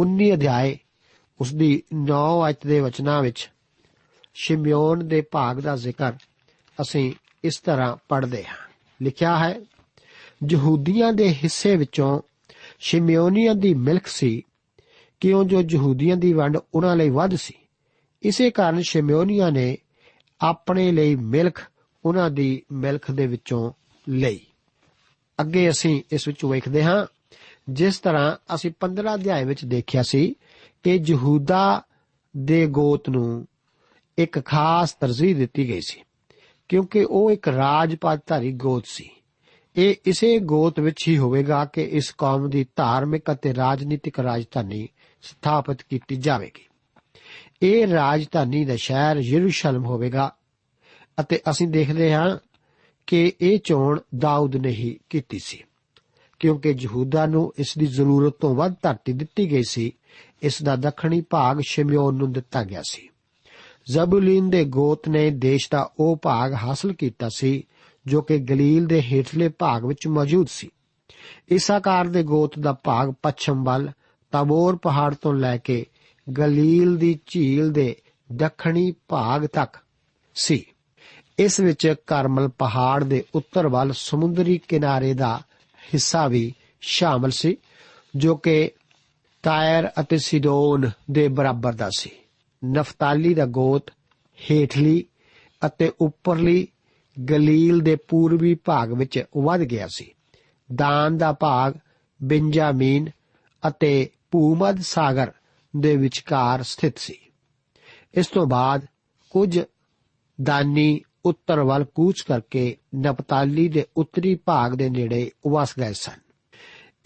19 ਅਧਿਆਏ ਉਸ ਦੀ 9 ਅਧ ਦੇ ਵਚਨਾਂ ਵਿੱਚ ਸ਼ਿਮਯੋਨ ਦੇ ਭਾਗ ਦਾ ਜ਼ਿਕਰ ਅਸੀਂ ਇਸ ਤਰ੍ਹਾਂ ਪੜ੍ਹਦੇ ਹਾਂ। ਲਿਖਿਆ ਹੈ, ਯਹੂਦੀਆਂ ਦੇ ਹਿੱਸੇ ਵਿੱਚੋਂ ਸ਼ਿਮਯੋਨੀਆਂ ਦੀ ਮਿਲਕ ਸੀ ਕਿਉਂ ਜੋ ਯਹੂਦੀਆਂ ਦੀ ਵੰਡ ਉਹਨਾਂ ਲਈ ਵੱਧ ਸੀ? ਇਸੇ ਕਾਰਨ ਸ਼ਿਮਯੋਨੀਆਂ ਨੇ ਆਪਣੇ ਲਈ ਮਿਲਕ ਉਹਨਾਂ ਦੀ ਮਿਲਕ ਦੇ ਵਿੱਚੋਂ ਲਈ। ਅੱਗੇ ਅਸੀਂ ਇਸ ਵਿੱਚ ਵੇਖਦੇ ਹਾਂ, ਜਿਸ ਤਰ੍ਹਾਂ ਅਸੀਂ 15 ਅਧਿਆਏ ਵਿੱਚ ਦੇਖਿਆ ਸੀ ਕਿ ਯਹੂਦਾ ਦੇ ਗੋਤ ਨੂੰ ਇੱਕ ਖਾਸ ਤਰਜੀਹ ਦਿੱਤੀ ਗਈ ਸੀ, ਕਿਉਂਕਿ ਉਹ ਇੱਕ ਰਾਜਪਾਤਧਾਰੀ ਗੋਤ ਸੀ। ਇਹ ਇਸੇ ਗੋਤ ਵਿੱਚ ਹੀ ਹੋਵੇਗਾ ਕਿ ਇਸ ਕੌਮ ਦੀ ਧਾਰਮਿਕ ਅਤੇ ਰਾਜਨੀਤਿਕ ਰਾਜਧਾਨੀ ਸਥਾਪਿਤ ਕੀਤੀ ਜਾਵੇਗੀ। ਇਹ ਰਾਜਧਾਨੀ ਦਾ ਸ਼ਹਿਰ ਯਰੂਸ਼ਲਮ ਹੋਵੇਗਾ ਅਤੇ ਅਸੀਂ ਦੇਖਦੇ ਹਾਂ ਕਿ ਇਹ ਚੋਣ ਦਾਊਦ ਨੇ ਹੀ ਕੀਤੀ ਸੀ। ਕਿਉਂਕਿ ਯਹੂਦਾ ਨੂੰ ਇਸ ਦੀ ਜ਼ਰੂਰਤ ਤੋਂ ਵੱਧ ਧਰਤੀ ਦਿੱਤੀ ਗਈ ਸੀ, ਇਸ ਦਾ ਦੱਖਣੀ ਭਾਗ ਸ਼ਿਮਯੋਨ ਨੂੰ ਦਿੱਤਾ ਗਿਆ ਸੀ। ਜ਼ਬੂਲੀਨ ਦੇ ਗੋਤ ਨੇ ਦੇਸ਼ ਦਾ ਉਹ ਭਾਗ ਹਾਸਲ ਕੀਤਾ ਸੀ, ਜੋ ਕਿ ਗਲੀਲ ਦੇ ਹੇਠਲੇ ਭਾਗ ਵਿੱਚ ਮੌਜੂਦ ਸੀ। ਇਸਾਕਾਰ ਦੇ ਗੋਤ ਦਾ ਭਾਗ ਪੱਛਮ ਵੱਲ ਤਾਬੋਰ ਪਹਾੜ ਤੋਂ ਲੈ ਕੇ ਗਲੀਲ ਦੀ ਝੀਲ ਦੇ ਦੱਖਣੀ ਭਾਗ ਤੱਕ ਸੀ। ਇਸ ਵਿੱਚ ਕਰਮਲ ਪਹਾੜ ਦੇ ਉੱਤਰ ਵੱਲ ਸਮੁੰਦਰੀ ਕਿਨਾਰੇ ਦਾ ਹਿੱਸਾ ਵੀ ਸ਼ਾਮਲ ਸੀ, ਜੋ ਕਿ ਤਾਇਰ ਅਤੇ ਸਿਡੋਨ ਦੇ ਬਰਾਬਰ ਦਾ ਸੀ। ਨਫਤਾਲੀ ਦਾ ਗੋਤ ਹੇਠਲੀ ਅਤੇ ਉੱਪਰਲੀ ਗਲੀਲ ਦੇ ਪੂਰਬੀ ਭਾਗ ਵਿੱਚ ਵੱਧ ਗਿਆ ਸੀ। ਦਾਨ ਦਾ ਭਾਗ ਬਿੰਜਾਮੀਨ ਅਤੇ ਭੂਮਧ ਸਾਗਰ ਦੇ ਵਿਚਕਾਰ ਸਥਿਤ ਸੀ। ਇਸ ਤੋਂ ਬਾਅਦ ਕੁਝ ਦਾਨੀ ਉੱਤਰ ਵੱਲ ਕੂਚ ਕਰਕੇ ਨਪਤਾਲੀ ਦੇ ਉੱਤਰੀ ਭਾਗ ਦੇ ਨੇੜੇ ਵਸ ਗਏ ਸਨ।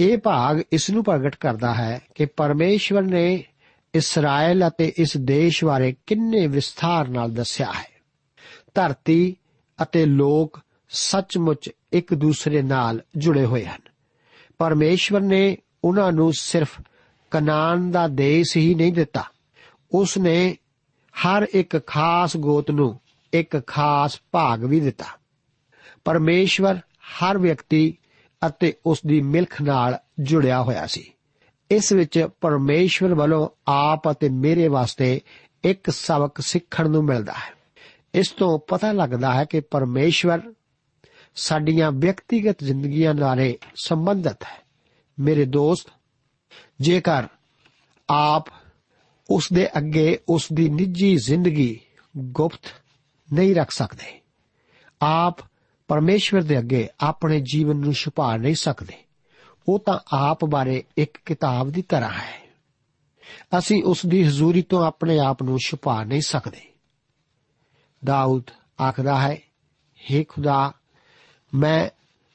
ਇਹ ਭਾਗ ਇਸ ਨੂੰ ਪ੍ਰਗਟ ਕਰਦਾ ਹੈ ਕਿ ਪਰਮੇਸ਼ਵਰ ਨੇ ਇਸਰਾਇਲ ਅਤੇ ਇਸ ਦੇਸ਼ ਬਾਰੇ ਕਿੰਨੇ ਵਿਸਥਾਰ ਨਾਲ ਦੱਸਿਆ ਹੈ। ਧਰਤੀ ਅਤੇ ਲੋਕ ਸੱਚਮੁੱਚ ਇੱਕ ਦੂਸਰੇ ਨਾਲ ਜੁੜੇ ਹੋਏ ਹਨ। ਪਰਮੇਸ਼ਵਰ ਨੇ ਉਹਨਾਂ ਨੂੰ ਸਿਰਫ ਕਨਾਨ ਦਾ ਦੇਸ਼ ਹੀ ਨਹੀਂ ਦਿੱਤਾ। ਉਸ ਨੇ ਹਰ ਇੱਕ ਖਾਸ ਗੋਤ ਨੂੰ ਇੱਕ ਖਾਸ ਭਾਗ ਵੀ ਦਿੱਤਾ। ਪਰਮੇਸ਼ਵਰ ਹਰ ਵਿਅਕਤੀ ਅਤੇ ਉਸ ਦੀ ਮਿਲਖ ਨਾਲ ਜੁੜਿਆ ਹੋਇਆ ਸੀ। ਇਸ ਵਿੱਚ ਪਰਮੇਸ਼ਵਰ ਵੱਲੋਂ ਆਪ ਅਤੇ ਮੇਰੇ ਵਾਸਤੇ ਇੱਕ ਸਬਕ ਸਿੱਖਣ ਨੂੰ ਮਿਲਦਾ ਹੈ। ਇਸ ਤੋਂ ਪਤਾ ਲੱਗਦਾ ਹੈ ਕਿ ਪਰਮੇਸ਼ਵਰ ਸਾਡੀਆਂ ਵਿਅਕਤੀਗਤ ਜ਼ਿੰਦਗੀਆਂ ਨਾਲ ਸੰਬੰਧਿਤ ਹੈ। ਮੇਰੇ ਦੋਸਤ ਜੇਕਰ ਆਪ ਉਸ ਦੇ ਅੱਗੇ ਉਸ ਦੀ ਨਿੱਜੀ ਜ਼ਿੰਦਗੀ ਗੁਪਤ ਨਹੀਂ ਰੱਖ ਸਕਦੇ, ਆਪ ਪਰਮੇਸ਼ਵਰ ਦੇ ਅੱਗੇ ਆਪਣੇ ਜੀਵਨ ਨੂੰ ਛੁਪਾ ਨਹੀਂ ਸਕਦੇ, ਉਹ ਤਾਂ ਆਪ ਬਾਰੇ ਇੱਕ ਕਿਤਾਬ ਦੀ ਤਰ੍ਹਾਂ ਹੈ। ਅਸੀਂ ਉਸ ਦੀ ਹਜ਼ੂਰੀ ਤੋਂ ਆਪਣੇ ਆਪ ਨੂੰ ਛੁਪਾ ਨਹੀਂ ਸਕਦੇ। ਦਾਊਦ ਆਖਦਾ ਹੈ हे ਖੁਦਾ, ਮੈਂ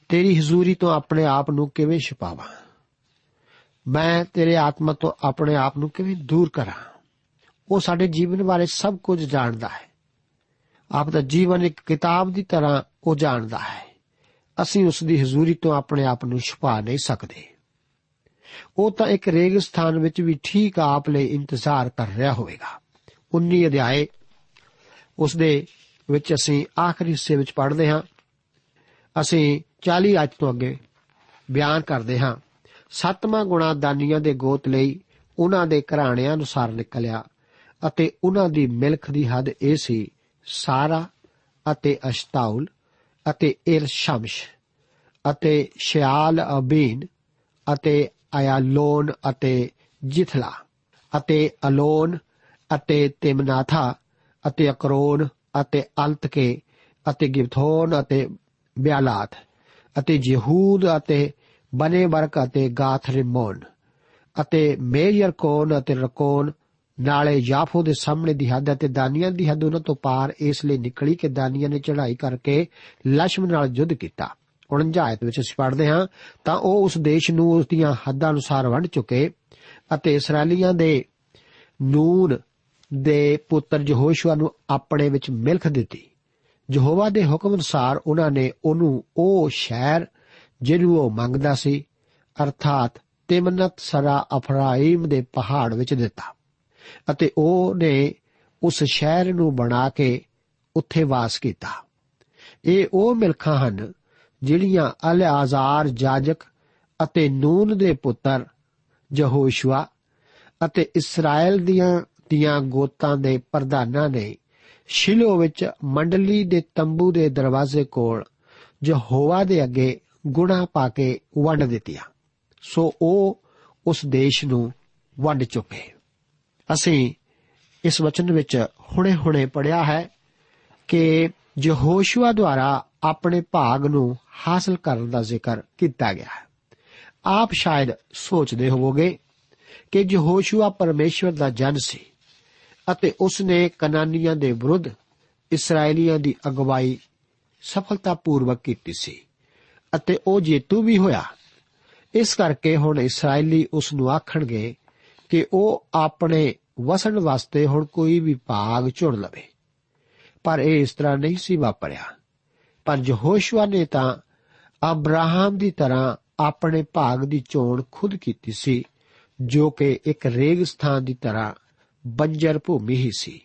ਤੇਰੀ ਹਜ਼ੂਰੀ ਤੋਂ ਆਪਣੇ ਆਪ ਨੂੰ ਕਿਵੇਂ ਛੁਪਾਵਾਂ? ਮੈਂ ਤੇਰੇ ਆਤਮਾ ਤੋਂ ਆਪਣੇ ਆਪ ਨੂੰ ਕਿਵੇਂ ਦੂਰ ਕਰਾਂ? ਉਹ ਸਾਡੇ ਜੀਵਨ ਬਾਰੇ ਸਭ ਕੁਝ ਜਾਣਦਾ ਹੈ। ਆਪ ਦਾ ਜੀਵਨ ਇੱਕ ਕਿਤਾਬ ਦੀ ਤਰ੍ਹਾਂ ਉਹ ਜਾਣਦਾ ਹੈ। ਅਸੀਂ ਉਸ ਦੀ ਹਜ਼ੂਰੀ ਤੋਂ ਆਪਣੇ ਆਪ ਨੂੰ ਛੁਪਾ ਨਹੀਂ ਸਕਦੇ। ਉਹ ਤਾਂ ਇੱਕ ਰੇਗਿਸਤਾਨ ਵਿੱਚ ਵੀ ਠੀਕ ਆਪ ਲਈ ਇੰਤਜ਼ਾਰ ਕਰ ਰਿਹਾ ਹੋਵੇਗਾ। 19 ਅਧਿਆਏ। ਉਸ ਦੇ ਵਿੱਚ ਅਸੀਂ ਆਖਰੀ ਹਿੱਸੇ ਵਿੱਚ ਪੜ੍ਹਦੇ ਹਾਂ। ਅਸੀਂ 40 ਅੱਜ ਤੋਂ ਅੱਗੇ ਬਿਆਨ ਕਰਦੇ ਹਾਂ। ਸੱਤਵਾਂ ਗੁਣਾ ਦਾਨੀਆਂ ਦੇ ਗੋਤ ਲਈ ਉਹਨਾਂ ਦੇ ਘਰਾਣਿਆਂ ਅਨੁਸਾਰ ਨਿਕਲਿਆ ਅਤੇ ਉਹਨਾਂ ਦੀ ਮਿਲਖ ਦੀ ਹੱਦ ਇਹ ਸੀ, ਸਾਰਾ ਅਤੇ ਅਸ਼ਤਾਉਲ ਅਤੇ ਇਰਸ਼ਮਸ਼ ਅਤੇ ਸ਼ਿਆਲ ਅਬੀਨ ਅਤੇ ਆਯਾਲੋਨ ਅਤੇ ਜਿਥਲਾ ਅਤੇ ਅਲੋਨ ਅਤੇ ਤਿਮਨਾਥਾ ਅਤੇ ਅਕਰੋਨ ਅਤੇ ਅਲਤਕੇ ਅਤੇ ਗਿਬਥੋਨ ਅਤੇ ਬਿਆਲਾਤ ਅਤੇ ਜਹੂਦ ਅਤੇ ਬਨੇ ਬਰਕ ਅਤੇ ਗਾਥ ਰਿਮੋਨ ਅਤੇ ਮੇਰੀਅਰਕੋਨ ਅਤੇ ਰਕੋਨ ਨਾਲੇ ਯਾਫੋ ਦੇ ਸਾਹਮਣੇ ਦੀ ਹੱਦ ਅਤੇ ਦਾਨੀਆਂ ਦੀ ਹੱਦ ਉਹਨਾਂ ਤੋਂ ਪਾਰ ਇਸ ਲਈ ਨਿਕਲੀ ਕਿ ਦਾਨੀਆਂ ਨੇ ਚੜ੍ਹਾਈ ਕਰਕੇ ਲਸ਼ਮਣ ਨਾਲ ਯੁੱਧ ਕੀਤਾ। 49 ਆਇਤ ਵਿੱਚ ਅਸੀਂ ਪੜ੍ਹਦੇ ਹਾਂ, ਤਾਂ ਉਹ ਉਸ ਦੇਸ਼ ਨੂੰ ਉਸ ਦੀਆਂ ਹੱਦਾਂ ਅਨੁਸਾਰ ਵੰਡ ਚੁੱਕੇ ਅਤੇ ਇਸرائیਲੀਆਂ ਦੇ ਨੂਨ ਦੇ ਪੁੱਤਰ ਯਹੋਸ਼ੂਆ ਨੂੰ ਆਪਣੇ ਵਿੱਚ ਮਿਲਖ ਦਿੱਤੀ। ਯਹੋਵਾ ਦੇ ਹੁਕਮ ਅਨੁਸਾਰ ਉਹਨਾਂ ਨੇ ਉਹਨੂੰ ਉਹ ਸ਼ਹਿਰ ਜਿਹਨੂੰ ਉਹ ਮੰਗਦਾ ਸੀ, ਅਰਥਾਤ ਤਿਮਨਤ ਸਰਾ ਅਫਰਾਈਮ ਦੇ ਪਹਾੜ ਵਿੱਚ ਦਿੱਤਾ। ਅਤੇ ਉਹ ਨੇ ਉਸ ਸ਼ਹਿਰ ਨੂੰ ਬਣਾ ਕੇ ਉੱਥੇ ਵਾਸ ਕੀਤਾ। ਇਹ ਉਹ ਮਿਲਖਾਂ ਹਨ ਜਿਹੜੀਆਂ ਅਲਆਜ਼ਾਰ ਜਾਜਕ ਅਤੇ ਨੂਨ ਦੇ ਪੁੱਤਰ ਯਹੋਸ਼ੂਆ ਅਤੇ ਇਸਰਾਇਲ ਦੀਆਂ ਦੀਆਂ ਗੋਤਾਂ ਦੇ ਪ੍ਰਧਾਨਾਂ ਨੇ ਸ਼ਿਲੋ ਵਿੱਚ ਮੰਡਲੀ ਦੇ ਤੰਬੂ ਦੇ ਦਰਵਾਜ਼ੇ ਕੋਲ ਯਹੋਵਾ ਦੇ ਅੱਗੇ ਗੁਣਾ ਪਾ ਕੇ ਵੰਡ ਦਿੱਤੀਆਂ। ਸੋ ਉਹ ਉਸ ਦੇਸ਼ ਨੂੰ ਵੰਡ ਚੁੱਕੇ। ਅਸੀਂ ਇਸ ਵਚਨ ਵਿੱਚ ਹੁਣੇ-ਹੁਣੇ ਪੜਿਆ ਹੈ ਕਿ ਯਹੋਸ਼ੂਆ ਦੁਆਰਾ ਆਪਣੇ ਭਾਗ ਨੂੰ ਹਾਸਲ ਕਰਨ ਦਾ ਜ਼ਿਕਰ ਕੀਤਾ ਗਿਆ ਹੈ। ਆਪ ਸ਼ਾਇਦ ਸੋਚਦੇ ਹੋਵੋਗੇ ਕਿ ਯਹੋਸ਼ੂਆ ਪਰਮੇਸ਼ਵਰ ਦਾ ਜਨ ਸੀ ਅਤੇ ਉਸ ਨੇ ਕਨਾਨੀਆਂ ਦੇ ਵਿਰੁੱਧ ਇਸرائیਲੀਆਂ ਦੀ ਅਗਵਾਈ ਸਫਲਤਾਪੂਰਵਕ ਕੀਤੀ ਸੀ। ਅਤੇ ਉਹ ਜੇਤੂ ਵੀ ਹੋਇਆ। ਇਸ ਕਰਕੇ ਹੁਣ ਇਸرائیਲੀ ਉਸ ਨੂੰ ਆਖਣਗੇ ਕਿ ਉਹ ਆਪਣੇ ਵਸਣ ਵਾਸਤੇ ਹੁਣ ਕੋਈ ਵੀ ਭਾਗ ਚੁਣ ਲਵੇ। ਪਰ ਇਹ ਇਸ ਤਰ੍ਹਾਂ ਨਹੀਂ ਸੀ ਵਾਪਰਿਆ। ਪਰ ਯਹੋਸ਼ੂਆ ਨੇ ਤਾਂ ਅਬਰਾਹਮ ਦੀ ਤਰ੍ਹਾਂ ਆਪਣੇ ਭਾਗ ਦੀ ਚੋਣ ਖੁਦ ਕੀਤੀ ਸੀ, ਜੋ ਕਿ ਇੱਕ ਰੇਗਿਸਤਾਨ ਦੀ ਤਰ੍ਹਾਂ ਬੰਜਰ ਭੂਮੀ ਹੀ ਸੀ।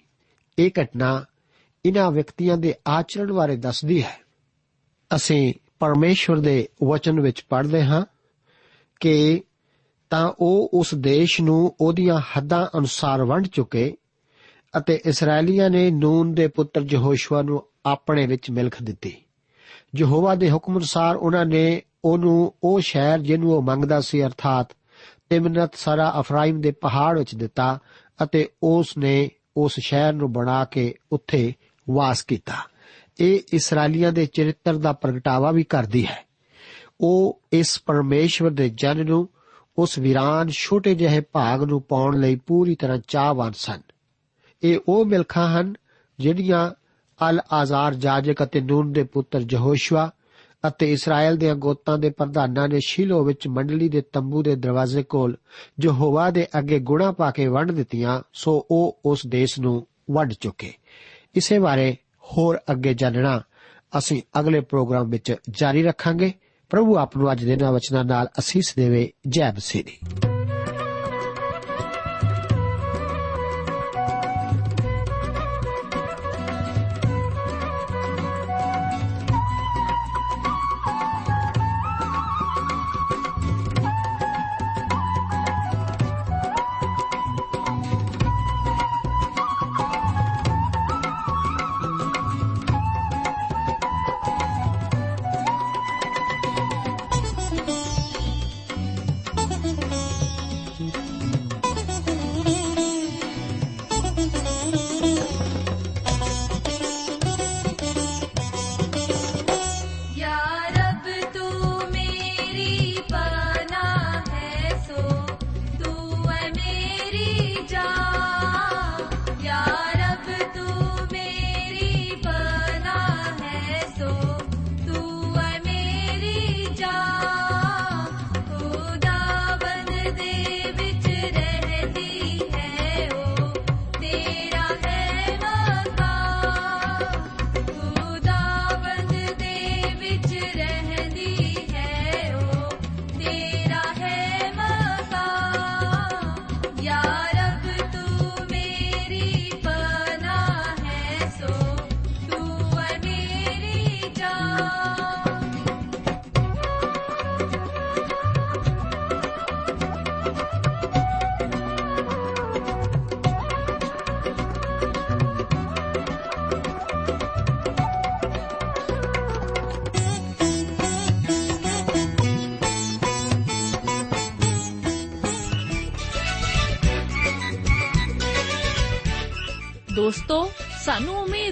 ਇਹ ਘਟਨਾ ਇਹਨਾਂ ਵਿਅਕਤੀਆਂ ਦੇ ਆਚਰਣ ਬਾਰੇ ਦੱਸਦੀ ਹੈ। ਅਸੀਂ ਪਰਮੇਸ਼ਵਰ ਦੇ ਵਚਨ ਵਿੱਚ ਪੜ੍ਹਦੇ ਹਾਂ ਕਿ ਤਾਂ ਉਹ ਉਸ ਦੇਸ਼ ਨੂੰ ਉਹਦੀਆਂ ਹੱਦਾਂ ਅਨੁਸਾਰ ਵੰਡ ਚੁੱਕੇ ਅਤੇ ਇਸرائیਲੀਆਂ ਨੇ ਨੂਨ ਦੇ ਪੁੱਤਰ ਯਹੋਸ਼ੂਆ ਨੂੰ ਆਪਣੇ ਵਿੱਚ ਮਿਲਖ ਦਿੱਤੀ। ਯਹੋਵਾ ਦੇ ਹੁਕਮ ਅਨੁਸਾਰ ਉਹਨਾਂ ਨੇ ਉਹਨੂੰ ਉਹ ਸ਼ਹਿਰ ਜਿਹਨੂੰ ਉਹ ਮੰਗਦਾ ਸੀ, ਅਰਥਾਤ ਤਿਮਨਤ ਸਾਰਾ ਅਫਰਾਇਮ ਦੇ ਪਹਾੜ ਵਿੱਚ ਦਿੱਤਾ ਅਤੇ ਉਸ ਨੇ ਉਸ ਸ਼ਹਿਰ ਨੂੰ ਬਣਾ ਕੇ ਉੱਥੇ ਵਾਸ ਕੀਤਾ। ਇਹ ਇਸرائیਲੀਆਂ ਦੇ ਚਰਿੱਤਰ ਦਾ ਪ੍ਰਗਟਾਵਾ ਵੀ ਕਰਦੀ ਹੈ। ਉਹ ਇਸ ਪਰਮੇਸ਼ਵਰ ਦੇ ਜਨ ਨੂੰ ਉਸ ਵਿਰਾਨ ਛੋਟੇ ਜਿਹੇ ਭਾਗ ਨੂੰ ਪਾਉਣ ਲਈ ਪੂਰੀ ਤਰ੍ਹਾਂ ਚਾਹਵਾਨ ਸਨ। ਇਹ ਉਹ ਮਿਲਖਾਂ ਹਨ ਜਿਹੜੀਆਂ ਅਲ ਆਜ਼ਾਰ ਜਾਜਕ ਅਤੇ ਨੂਨ ਦੇ ਪੁੱਤਰ ਜਹੋਸ਼ਵਾ ਅਤੇ ਇਸਰਾਇਲ ਦੇ ਗੋਤਾਂ ਦੇ ਪ੍ਰਧਾਨਾਂ ਨੇ ਸ਼ਿਲੋ ਵਿੱਚ ਮੰਡਲੀ ਦੇ ਤੰਬੂ ਦੇ ਦਰਵਾਜ਼ੇ ਕੋਲ ਯਹੋਵਾ ਦੇ ਅੱਗੇ ਗੁਣਾ ਪਾ ਕੇ ਵੰਡ ਦਿੱਤੀਆਂ, ਸੋ ਉਹ ਉਸ ਦੇਸ਼ ਨੂੰ ਵੱਢ ਚੁੱਕੇ। ਇਸੇ ਬਾਰੇ ਹੋਰ ਅੱਗੇ ਜਾਣਨਾ। ਅਸੀਂ ਅਗਲੇ ਪ੍ਰੋਗਰਾਮ ਵਿੱਚ ਜਾਰੀ ਰੱਖਾਂਗੇ। ਪ੍ਰਭੂ ਆਪ ਨੂੰ ਅੱਜ ਦੇ ਇਹਨਾਂ ਵਚਨਾਂ ਨਾਲ ਅਸੀਸ ਦੇਵੇ। ਜੈ ਮਸੀਹ